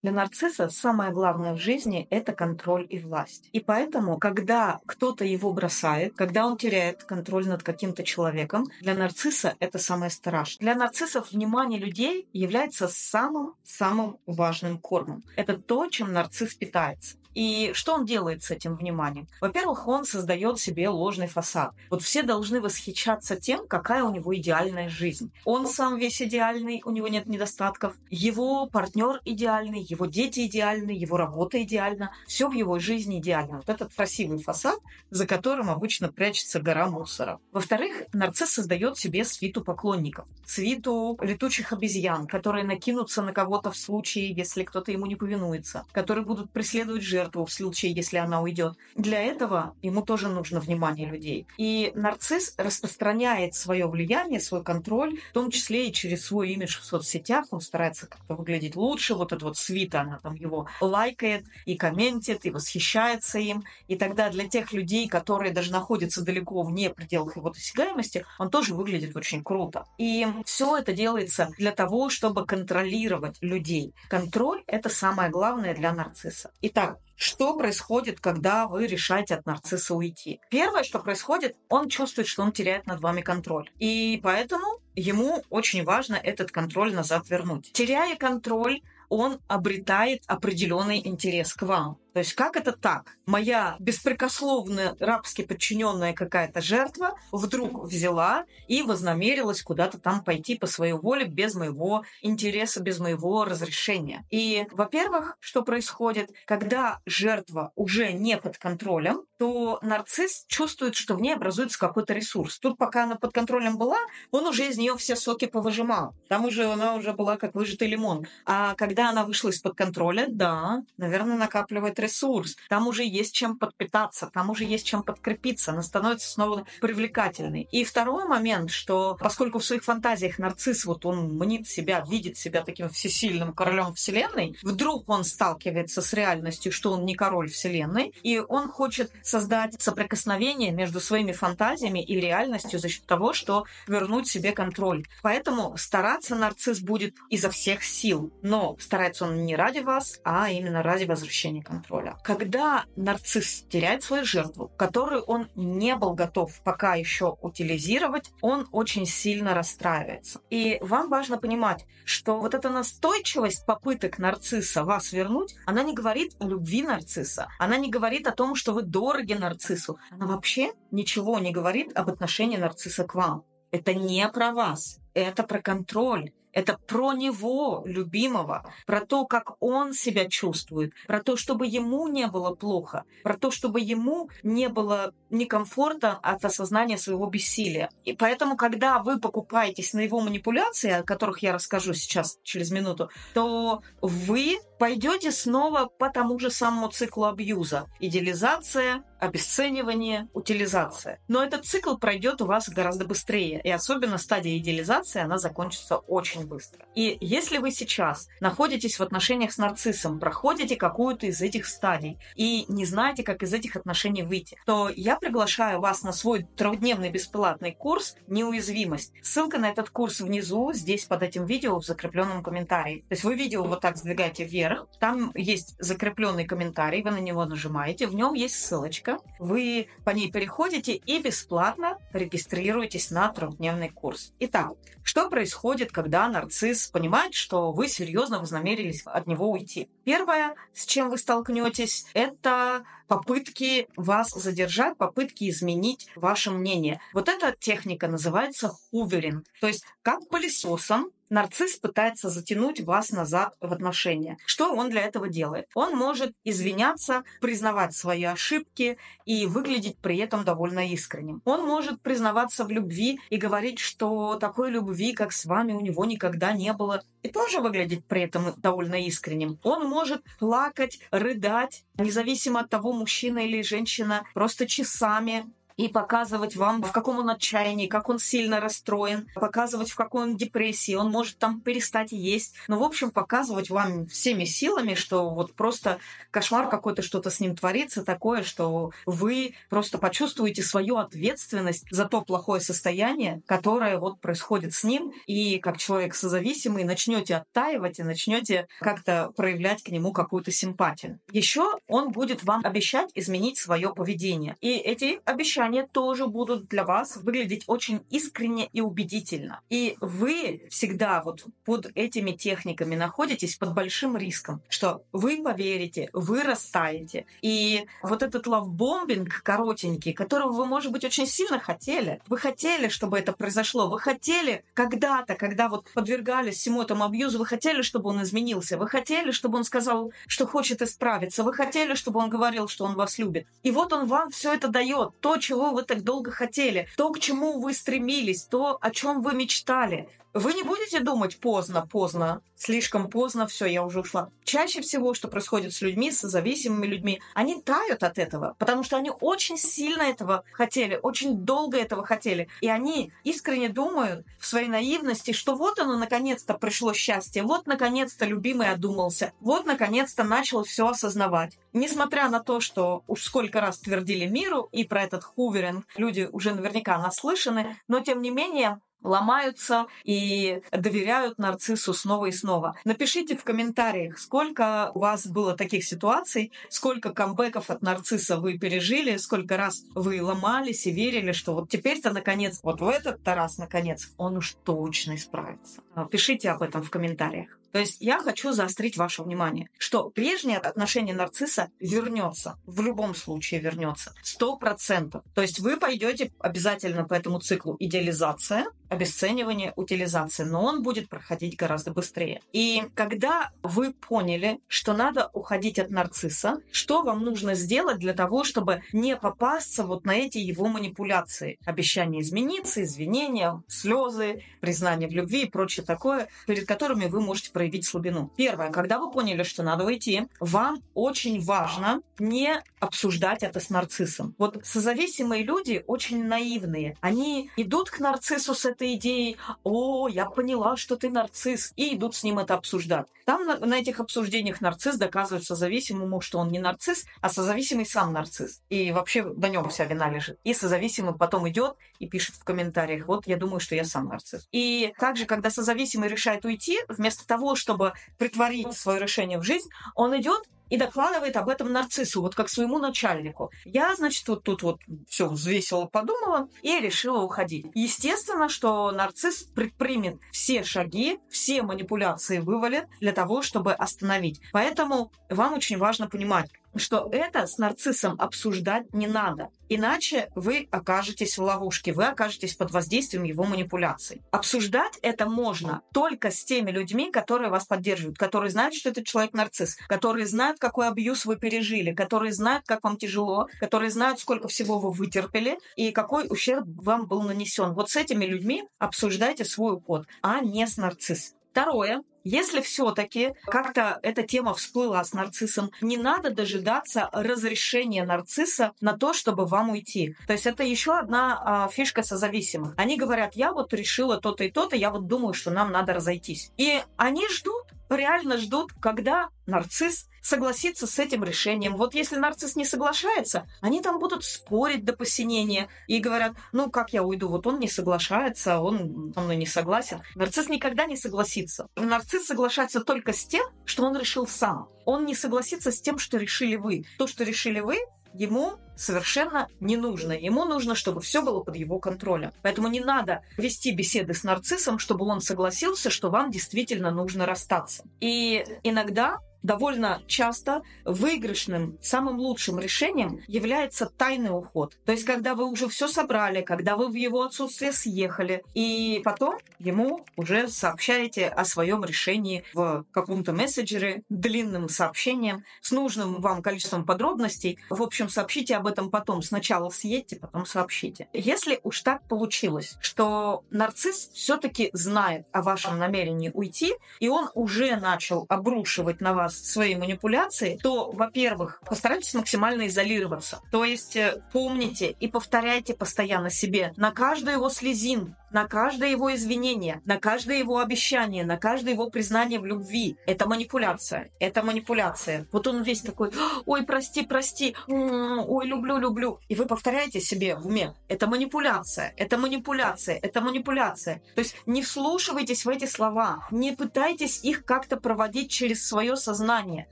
Для нарцисса самое главное в жизни – это контроль и власть. И поэтому, когда кто-то его бросает, когда он теряет контроль над каким-то человеком, для нарцисса это самое страшное. Для нарциссов внимание людей является самым-самым важным кормом. Это то, чем нарцисс питается. И что он делает с этим вниманием? Во-первых, он создает себе ложный фасад. Вот все должны восхищаться тем, какая у него идеальная жизнь. Он сам весь идеальный, у него нет недостатков. Его партнер идеальный, его дети идеальны, его работа идеальна. Все в его жизни идеально. Вот этот красивый фасад, за которым обычно прячется гора мусора. Во-вторых, нарцисс создает себе свиту поклонников. Свиту летучих обезьян, которые накинутся на кого-то в случае, если кто-то ему не повинуется, которые будут преследовать жертву жертву в случае, если она уйдет. Для этого ему тоже нужно внимание людей. И нарцисс распространяет свое влияние, свой контроль, в том числе и через свой имидж в соцсетях. Он старается как-то выглядеть лучше. Вот эта вот свита, она там его лайкает и комментит, и восхищается им. И тогда для тех людей, которые даже находятся далеко вне пределов его досягаемости, он тоже выглядит очень круто. И все это делается для того, чтобы контролировать людей. Контроль — это самое главное для нарцисса. Итак, что происходит, когда вы решаете от нарцисса уйти? Первое, что происходит, он чувствует, что он теряет над вами контроль. И поэтому ему очень важно этот контроль назад вернуть. Теряя контроль, он обретает определенный интерес к вам. То есть как это так? Моя беспрекословная рабски подчиненная какая-то жертва вдруг взяла и вознамерилась куда-то там пойти по своей воле без моего интереса, без моего разрешения. И, во-первых, что происходит, когда жертва уже не под контролем, то нарцисс чувствует, что в ней образуется какой-то ресурс. Тут, пока она под контролем была, он уже из нее все соки повыжимал. Там уже она уже была как выжатый лимон. А когда она вышла из-под контроля, да, наверное, накапливает ресурс ресурс, там уже есть чем подпитаться, там уже есть чем подкрепиться, она становится снова привлекательной. И второй момент, что поскольку в своих фантазиях нарцисс, вот он мнит себя, видит себя таким всесильным королем Вселенной, вдруг он сталкивается с реальностью, что он не король Вселенной, и он хочет создать соприкосновение между своими фантазиями и реальностью за счет того, что вернуть себе контроль. Поэтому стараться нарцисс будет изо всех сил, но старается он не ради вас, а именно ради возвращения контроля контроля. Когда нарцисс теряет свою жертву, которую он не был готов пока еще утилизировать, он очень сильно расстраивается. И вам важно понимать, что вот эта настойчивость попыток нарцисса вас вернуть, она не говорит о любви нарцисса, она не говорит о том, что вы дороги нарциссу, она вообще ничего не говорит об отношении нарцисса к вам. Это не про вас, это про контроль, это про него, любимого, про то, как он себя чувствует, про то, чтобы ему не было плохо, про то, чтобы ему не было некомфорта от осознания своего бессилия. И поэтому, когда вы покупаетесь на его манипуляции, о которых я расскажу сейчас через минуту, то вы пойдете снова по тому же самому циклу абьюза. Идеализация, обесценивание, утилизация. Но этот цикл пройдет у вас гораздо быстрее. И особенно стадия идеализации, она закончится очень быстро. И если вы сейчас находитесь в отношениях с нарциссом, проходите какую-то из этих стадий и не знаете, как из этих отношений выйти, то я приглашаю вас на свой трехдневный бесплатный курс «Неуязвимость». Ссылка на этот курс внизу, здесь под этим видео в закрепленном комментарии. То есть вы видео вот так сдвигаете вверх, там есть закрепленный комментарий, вы на него нажимаете, в нем есть ссылочка, вы по ней переходите и бесплатно регистрируетесь на трехдневный курс. Итак, что происходит, когда нарцисс понимает, что вы серьезно вознамерились от него уйти? Первое, с чем вы столкнетесь, это попытки вас задержать, попытки изменить ваше мнение. Вот эта техника называется хуверинг. То есть как пылесосом нарцисс пытается затянуть вас назад в отношения. Что он для этого делает? Он может извиняться, признавать свои ошибки и выглядеть при этом довольно искренним. Он может признаваться в любви и говорить, что такой любви, как с вами, у него никогда не было, и тоже выглядеть при этом довольно искренним. Он может плакать, рыдать, независимо от того, мужчина или женщина, просто часами и показывать вам, в каком он отчаянии, как он сильно расстроен, показывать, в какой он депрессии, он может там перестать есть. Ну, в общем, показывать вам всеми силами, что вот просто кошмар какой-то, что-то с ним творится такое, что вы просто почувствуете свою ответственность за то плохое состояние, которое вот происходит с ним, и как человек созависимый начнете оттаивать и начнете как-то проявлять к нему какую-то симпатию. Еще он будет вам обещать изменить свое поведение. И эти обещания тоже будут для вас выглядеть очень искренне и убедительно. И вы всегда вот под этими техниками находитесь под большим риском, что вы поверите, вы растаете. И вот этот лавбомбинг коротенький, которого вы, может быть, очень сильно хотели, вы хотели, чтобы это произошло, вы хотели когда-то, когда вот подвергались всему этому абьюзу, вы хотели, чтобы он изменился, вы хотели, чтобы он сказал, что хочет исправиться, вы хотели, чтобы он говорил, что он вас любит. И вот он вам все это дает, то, чего вы так долго хотели, то, к чему вы стремились, то, о чем вы мечтали. Вы не будете думать поздно, поздно, слишком поздно, все, я уже ушла. Чаще всего, что происходит с людьми, с зависимыми людьми, они тают от этого, потому что они очень сильно этого хотели, очень долго этого хотели. И они искренне думают в своей наивности, что вот оно наконец-то пришло счастье, вот наконец-то любимый одумался, вот наконец-то начал все осознавать. Несмотря на то, что уж сколько раз твердили миру и про этот хуверинг люди уже наверняка наслышаны, но тем не менее ломаются и доверяют нарциссу снова и снова. Напишите в комментариях, сколько у вас было таких ситуаций, сколько камбэков от нарцисса вы пережили, сколько раз вы ломались и верили, что вот теперь-то, наконец, вот в этот раз, наконец, он уж точно исправится. Пишите об этом в комментариях. То есть я хочу заострить ваше внимание, что прежнее отношение нарцисса вернется, в любом случае вернется, сто процентов. То есть вы пойдете обязательно по этому циклу идеализация, обесценивание, утилизация, но он будет проходить гораздо быстрее. И когда вы поняли, что надо уходить от нарцисса, что вам нужно сделать для того, чтобы не попасться вот на эти его манипуляции? Обещание измениться, извинения, слезы, признание в любви и прочее такое, перед которыми вы можете проявить слабину. Первое, когда вы поняли, что надо уйти, вам очень важно не обсуждать это с нарциссом. Вот созависимые люди очень наивные. Они идут к нарциссу с идеей «О, я поняла, что ты нарцисс», и идут с ним это обсуждать. Там на, на этих обсуждениях нарцисс доказывает созависимому, что он не нарцисс, а созависимый сам нарцисс. И вообще на нем вся вина лежит. И созависимый потом идет и пишет в комментариях «Вот, я думаю, что я сам нарцисс». И также, когда созависимый решает уйти, вместо того, того, чтобы притворить свое решение в жизнь, он идет и докладывает об этом нарциссу, вот как своему начальнику. Я, значит, вот тут вот все взвесила, подумала и решила уходить. Естественно, что нарцисс предпримет все шаги, все манипуляции вывалит для того, чтобы остановить. Поэтому вам очень важно понимать, что это с нарциссом обсуждать не надо. Иначе вы окажетесь в ловушке, вы окажетесь под воздействием его манипуляций. Обсуждать это можно только с теми людьми, которые вас поддерживают, которые знают, что этот человек нарцисс, которые знают, какой абьюз вы пережили, которые знают, как вам тяжело, которые знают, сколько всего вы вытерпели и какой ущерб вам был нанесен. Вот с этими людьми обсуждайте свой уход, а не с нарциссом. Второе. Если все-таки как-то эта тема всплыла с нарциссом, не надо дожидаться разрешения нарцисса на то, чтобы вам уйти. То есть это еще одна а, фишка созависимых. Они говорят, я вот решила то-то и то-то, я вот думаю, что нам надо разойтись. И они ждут, реально ждут, когда нарцисс согласиться с этим решением. Вот если нарцисс не соглашается, они там будут спорить до посинения и говорят, ну как я уйду, вот он не соглашается, он со мной не согласен. Нарцисс никогда не согласится. Нарцисс соглашается только с тем, что он решил сам. Он не согласится с тем, что решили вы. То, что решили вы, ему совершенно не нужно. Ему нужно, чтобы все было под его контролем. Поэтому не надо вести беседы с нарциссом, чтобы он согласился, что вам действительно нужно расстаться. И иногда довольно часто выигрышным, самым лучшим решением является тайный уход. То есть, когда вы уже все собрали, когда вы в его отсутствие съехали, и потом ему уже сообщаете о своем решении в каком-то мессенджере, длинным сообщением с нужным вам количеством подробностей. В общем, сообщите об этом потом. Сначала съедьте, потом сообщите. Если уж так получилось, что нарцисс все-таки знает о вашем намерении уйти, и он уже начал обрушивать на вас свои манипуляции, то, во-первых, постарайтесь максимально изолироваться. То есть э, помните и повторяйте постоянно себе на каждую его слезин, на каждое его извинение, на каждое его обещание, на каждое его признание в любви. Это манипуляция. Это манипуляция. Вот он весь такой, ой, прости, прости, ой, люблю, люблю. И вы повторяете себе в уме. Это манипуляция, это манипуляция, это манипуляция. То есть не вслушивайтесь в эти слова, не пытайтесь их как-то проводить через свое сознание.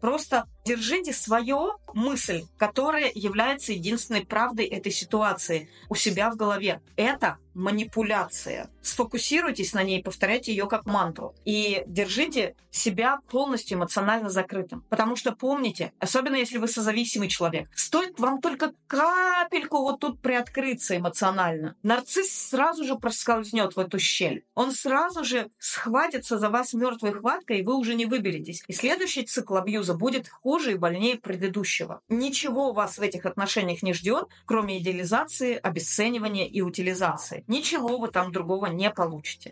Просто держите свою мысль, которая является единственной правдой этой ситуации у себя в голове. Это манипуляция. Сфокусируйтесь на ней, повторяйте ее как мантру. И держите себя полностью эмоционально закрытым. Потому что помните, особенно если вы созависимый человек, стоит вам только капельку вот тут приоткрыться эмоционально. Нарцисс сразу же проскользнет в эту щель. Он сразу же схватится за вас мертвой хваткой, и вы уже не выберетесь. И следующий цикл абьюза будет хуже и больнее предыдущего. Ничего вас в этих отношениях не ждет, кроме идеализации, обесценивания и утилизации. Ничего вы там другого не получите.